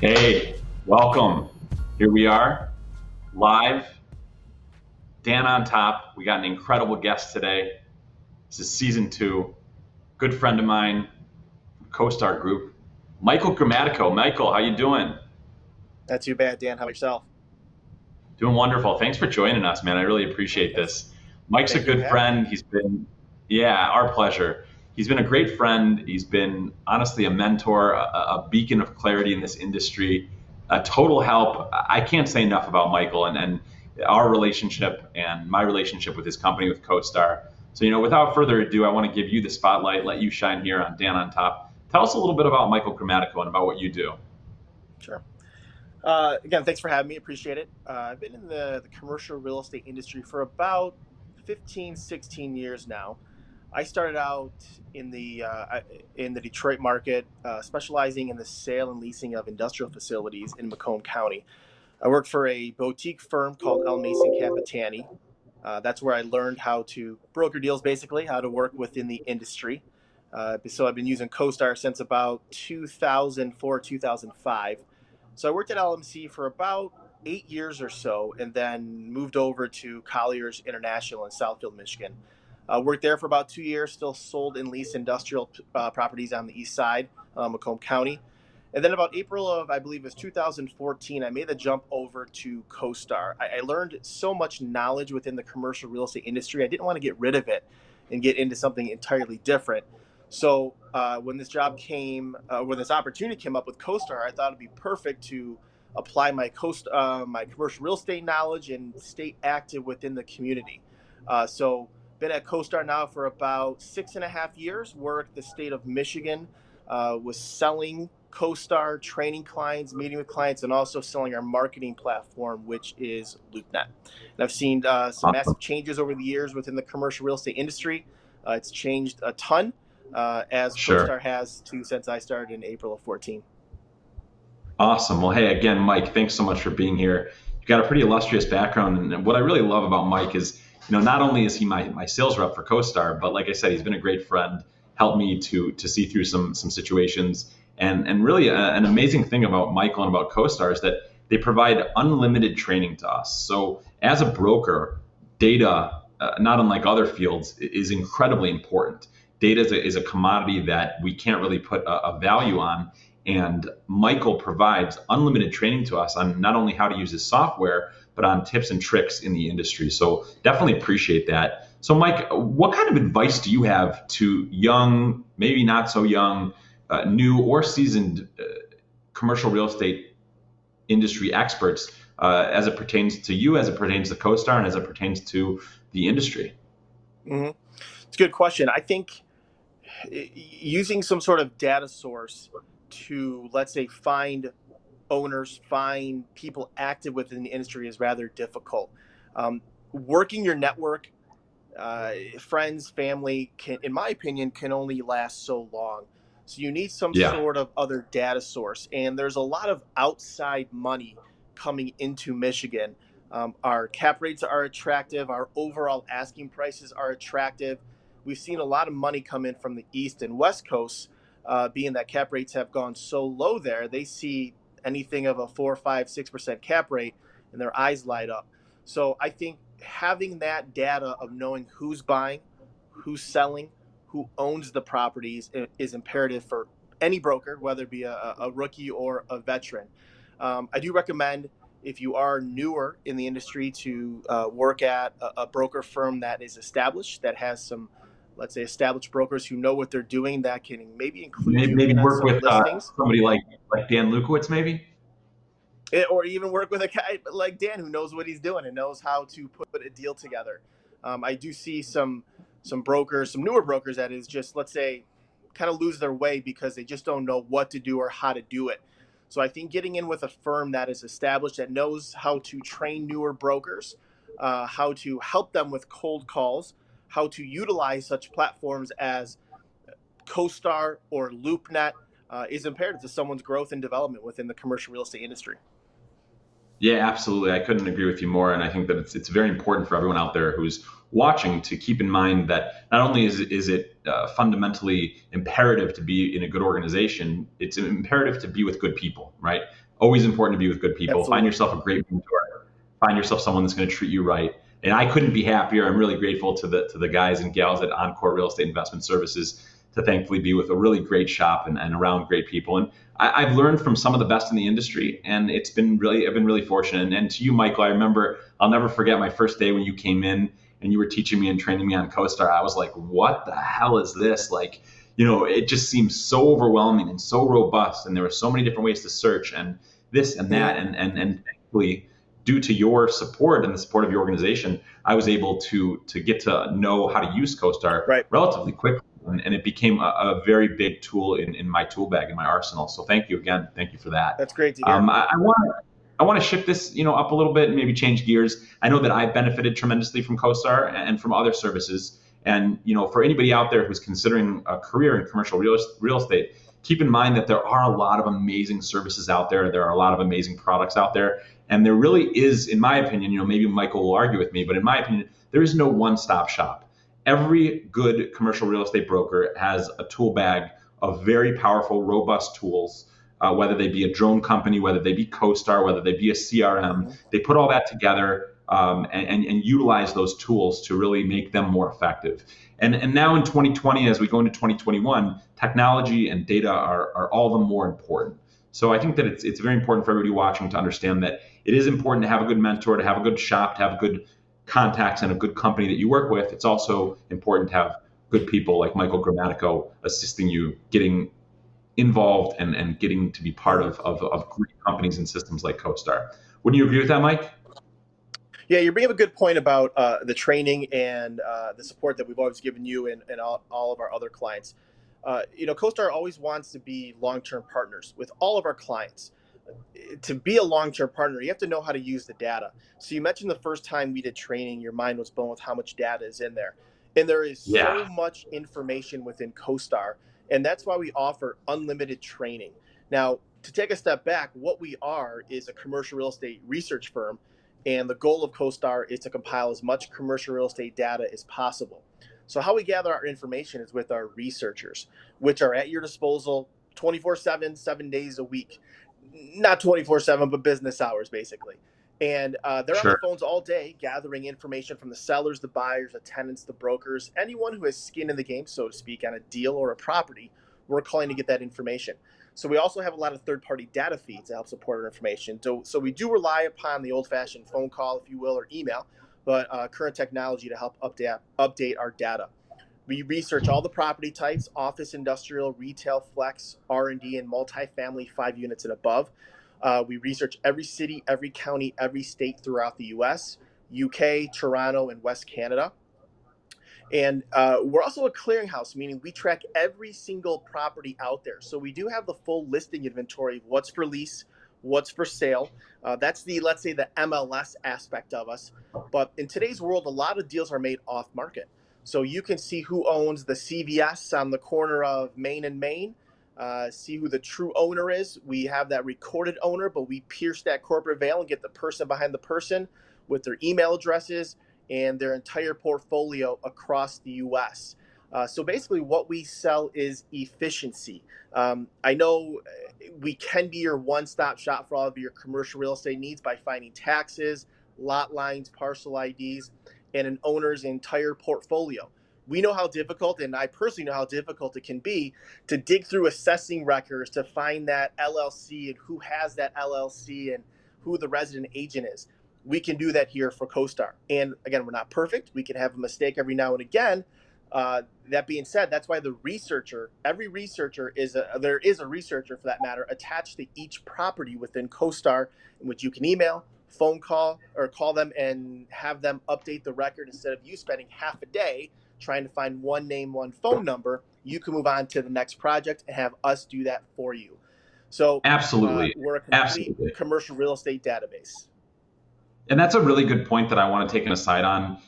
Hey, welcome. Here we are, live. Dan on top. We got an incredible guest today. This is season two. Good friend of mine, CoStar Group, Michael Grammatico. Michael, how you doing? Not too bad, Dan. How about yourself? Doing wonderful. Thanks for joining us, man. I really appreciate this. Mike's Thank a good friend. He's been, yeah, our pleasure. He's been a great friend. He's been honestly a mentor, a, a beacon of clarity in this industry, a total help. I can't say enough about Michael and, and our relationship and my relationship with his company with CoStar. So, you know, without further ado, I want to give you the spotlight, let you shine here on Dan on Top. Tell us a little bit about Michael Grammatico and about what you do. Sure. Uh, again, thanks for having me. Appreciate it. Uh, I've been in the, the commercial real estate industry for about 15, 16 years now. I started out in the uh, in the Detroit market, uh, specializing in the sale and leasing of industrial facilities in Macomb County. I worked for a boutique firm called L. Mason Capitani. Uh, that's where I learned how to broker deals, basically, how to work within the industry. Uh, so I've been using CoStar since about 2004, 2005. So I worked at LMC for about eight years or so, and then moved over to Colliers International in Southfield, Michigan. Uh, worked there for about two years, still sold and leased industrial uh, properties on the east side, uh, Macomb County. And then about April of, I believe it was 2014, I made the jump over to CoStar. I, I learned so much knowledge within the commercial real estate industry. I didn't want to get rid of it and get into something entirely different. So uh, when this job came, uh, when this opportunity came up with CoStar, I thought it'd be perfect to apply my coast, uh, my commercial real estate knowledge and stay active within the community. Uh, so been at CoStar now for about six and a half years. Worked the state of Michigan, uh, was selling CoStar, training clients, meeting with clients, and also selling our marketing platform, which is LoopNet. And I've seen uh, some massive changes over the years within the commercial real estate industry. Uh, it's changed a ton, uh, as Sure. CoStar has too since I started in April of 14. Awesome. Well, hey, again, Mike, thanks so much for being here. You've got a pretty illustrious background, and what I really love about Mike is, you know, not only is he my, my sales rep for CoStar, but like I said, he's been a great friend, helped me to to see through some some situations, and and really a, an amazing thing about Michael and about CoStar is that they provide unlimited training to us. So as a broker, data, uh, not unlike other fields, is incredibly important. Data is a, is a commodity that we can't really put a, a value on. And Michael provides unlimited training to us on not only how to use his software, but on tips and tricks in the industry. So definitely appreciate that. So, Mike, what kind of advice do you have to young, maybe not so young, uh, new or seasoned uh, commercial real estate industry experts uh, as it pertains to you, as it pertains to CoStar, and as it pertains to the industry? hmm It's a good question. I think using some sort of data source to, let's say, find owners, find people active within the industry is rather difficult. Um, working your network, uh, friends, family, can, in my opinion, can only last so long. So you need some Yeah. sort of other data source, and there's a lot of outside money coming into Michigan. Um, our cap rates are attractive. Our overall asking prices are attractive. We've seen a lot of money come in from the east and west coast, uh, being that cap rates have gone so low there. They see anything of a four, five, six percent cap rate, and their eyes light up. So I think having that data of knowing who's buying, who's selling, who owns the properties is imperative for any broker, whether it be a, a rookie or a veteran. Um, I do recommend if you are newer in the industry to uh, work at a, a broker firm that is established, that has some, let's say, established brokers who know what they're doing, that can maybe include Maybe, maybe in work with uh, somebody like like Dan Lukowitz, maybe. Eh, or even work with a guy like Dan who knows what he's doing and knows how to put a deal together. Um, I do see some some brokers, some newer brokers that is just let's say kind of lose their way because they just don't know what to do or how to do it. So I think getting in with a firm that is established that knows how to train newer brokers, uh, how to help them with cold calls, how to utilize such platforms as CoStar or LoopNet uh, is imperative to someone's growth and development within the commercial real estate industry. Yeah, absolutely. I couldn't agree with you more, and I think that it's it's very important for everyone out there who's watching to keep in mind that not only is it, is it uh, fundamentally imperative to be in a good organization, it's imperative to be with good people, right? always important to be with good people. Absolutely. Find yourself a great mentor. Find yourself someone that's going to treat you right. And I couldn't be happier. I'm really grateful to the to the guys and gals at Encore Real Estate Investment Services to thankfully be with a really great shop and, and around great people. And I, have learned from some of the best in the industry, and it's been really I've been really fortunate. And, and to you, Michael, I remember I'll never forget my first day when you came in and you were teaching me and training me on CoStar. I was like, what the hell is this? Like, you know, it just seems so overwhelming and so robust, and there were so many different ways to search and this and that, and and and thankfully due to your support and the support of your organization, I was able to to get to know how to use CoStar right. relatively quickly. And, and it became a, a, very big tool in, in my tool bag in my arsenal. So thank you again. Thank you for that. That's great to hear. Um, I, I want I want to shift this, you know, up a little bit and maybe change gears. I know that I've benefited tremendously from CoStar and from other services. And you know, for anybody out there who's considering a career in commercial real, real estate, keep in mind that there are a lot of amazing services out there. There are a lot of amazing products out there, and there really is, in my opinion, you know, maybe Michael will argue with me, but in my opinion, there is no one-stop shop. Every good commercial real estate broker has a tool bag of very powerful, robust tools. Uh, whether they be a drone company, whether they be CoStar, whether they be a CRM, they put all that together um, and, and, and, utilize those tools to really make them more effective. And, and now in 2020, as we go into 2021, technology and data are, are all the more important. So I think that it's, it's very important for everybody watching to understand that it is important to have a good mentor, to have a good shop, to have good contacts and a good company that you work with. It's also important to have good people like Michael Grammatico assisting you getting involved and, and getting to be part of, of, of great companies and systems like CoStar. Wouldn't you agree with that, Mike? Yeah, you bring up a good point about uh, the training and uh, the support that we've always given you and, and all, all of our other clients. Uh, you know, CoStar always wants to be long-term partners with all of our clients to be a long-term partner, you have to know how to use the data. So you mentioned the first time we did training, your mind was blown with how much data is in there. And there is yeah. so much information within CoStar. And that's why we offer unlimited training. Now, to take a step back, what we are is a commercial real estate research firm. And the goal of CoStar is to compile as much commercial real estate data as possible. So, how we gather our information is with our researchers, which are at your disposal 24 7, seven days a week. Not 24 7 but business hours basically. And uh, they're sure. on the phones all day gathering information from the sellers the buyers the tenants the brokers anyone who has skin in the game so to speak on a deal or a property we're calling to get that information. So we also have a lot of third party data feeds to help support our information. So, so we do rely upon the old fashioned phone call if you will or email but uh, current technology to help update update our data we research all the property types: office, industrial, retail, flex, R and D, and multifamily, five units and above. Uh, we research every city, every county, every state throughout the U.S., UK, Toronto, and West Canada. And uh, we're also a clearinghouse, meaning we track every single property out there. So we do have the full listing inventory of what's for lease, what's for sale. Uh, that's the, let's say, the MLS aspect of us. But in today's world, a lot of deals are made off market. So you can see who owns the CVS on the corner of Main and Main. Uh, see who the true owner is. We have that recorded owner, but we pierce that corporate veil and get the person behind the person with their email addresses and their entire portfolio across the US. Uh, so basically, what we sell is efficiency. Um, I know we can be your one stop shop for all of your commercial real estate needs by finding taxes, lot lines, parcel IDs and an owner's entire portfolio. We know how difficult, and I personally know how difficult it can be to dig through assessing records to find that LLC and who has that LLC and who the resident agent is. We can do that here for CoStar. And again, we're not perfect. We can have a mistake every now and again. Uh, that being said, that's why the researcher, every researcher is a, there is a researcher for that matter attached to each property within CoStar, in which you can email, phone call or call them and have them update the record instead of you spending half a day trying to find one name, one phone number. You can move on to the next project and have us do that for you. So absolutely, uh, we're a complete absolutely. commercial real estate database. And that's a really good point that I want to take an aside on.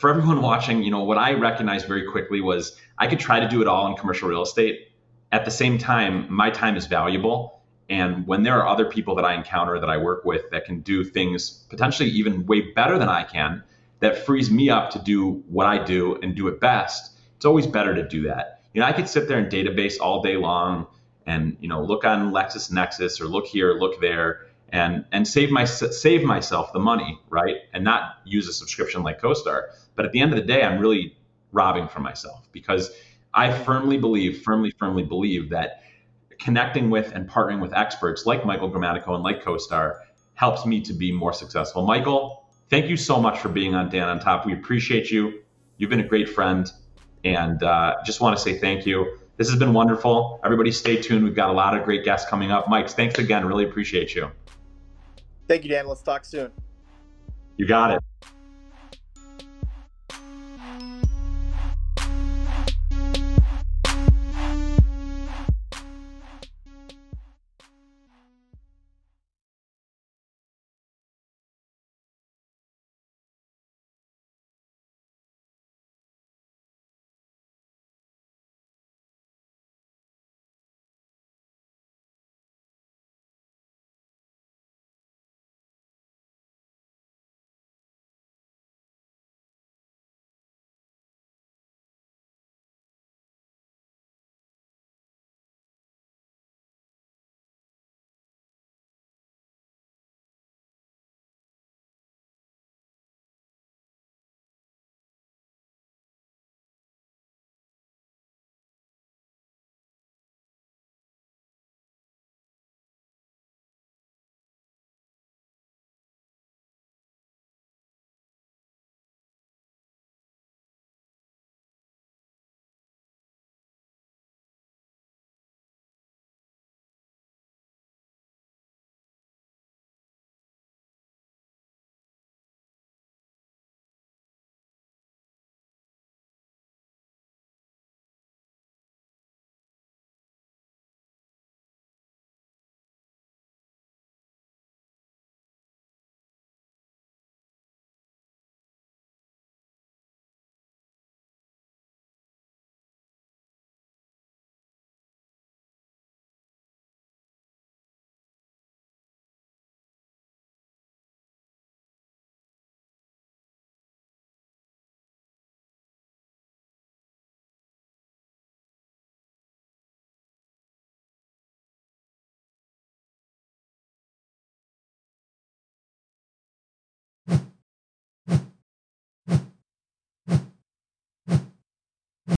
For everyone watching, you know, what I recognized very quickly was I could try to do it all in commercial real estate. At the same time, my time is valuable and when there are other people that I encounter that I work with that can do things potentially even way better than I can, that frees me up to do what I do and do it best, it's always better to do that. You know, I could sit there and database all day long and you know look on LexisNexis or look here, look there, and and save my save myself the money, right? And not use a subscription like CoStar. But at the end of the day, I'm really robbing from myself because I firmly believe, firmly, firmly believe that connecting with and partnering with experts like Michael Grammatico and like CoStar helps me to be more successful. Michael, thank you so much for being on Dan on Top. We appreciate you. You've been a great friend, and uh, just want to say thank you. This has been wonderful. Everybody, stay tuned. We've got a lot of great guests coming up. Mike, thanks again. Really appreciate you. Thank you, Dan. Let's talk soon. You got it.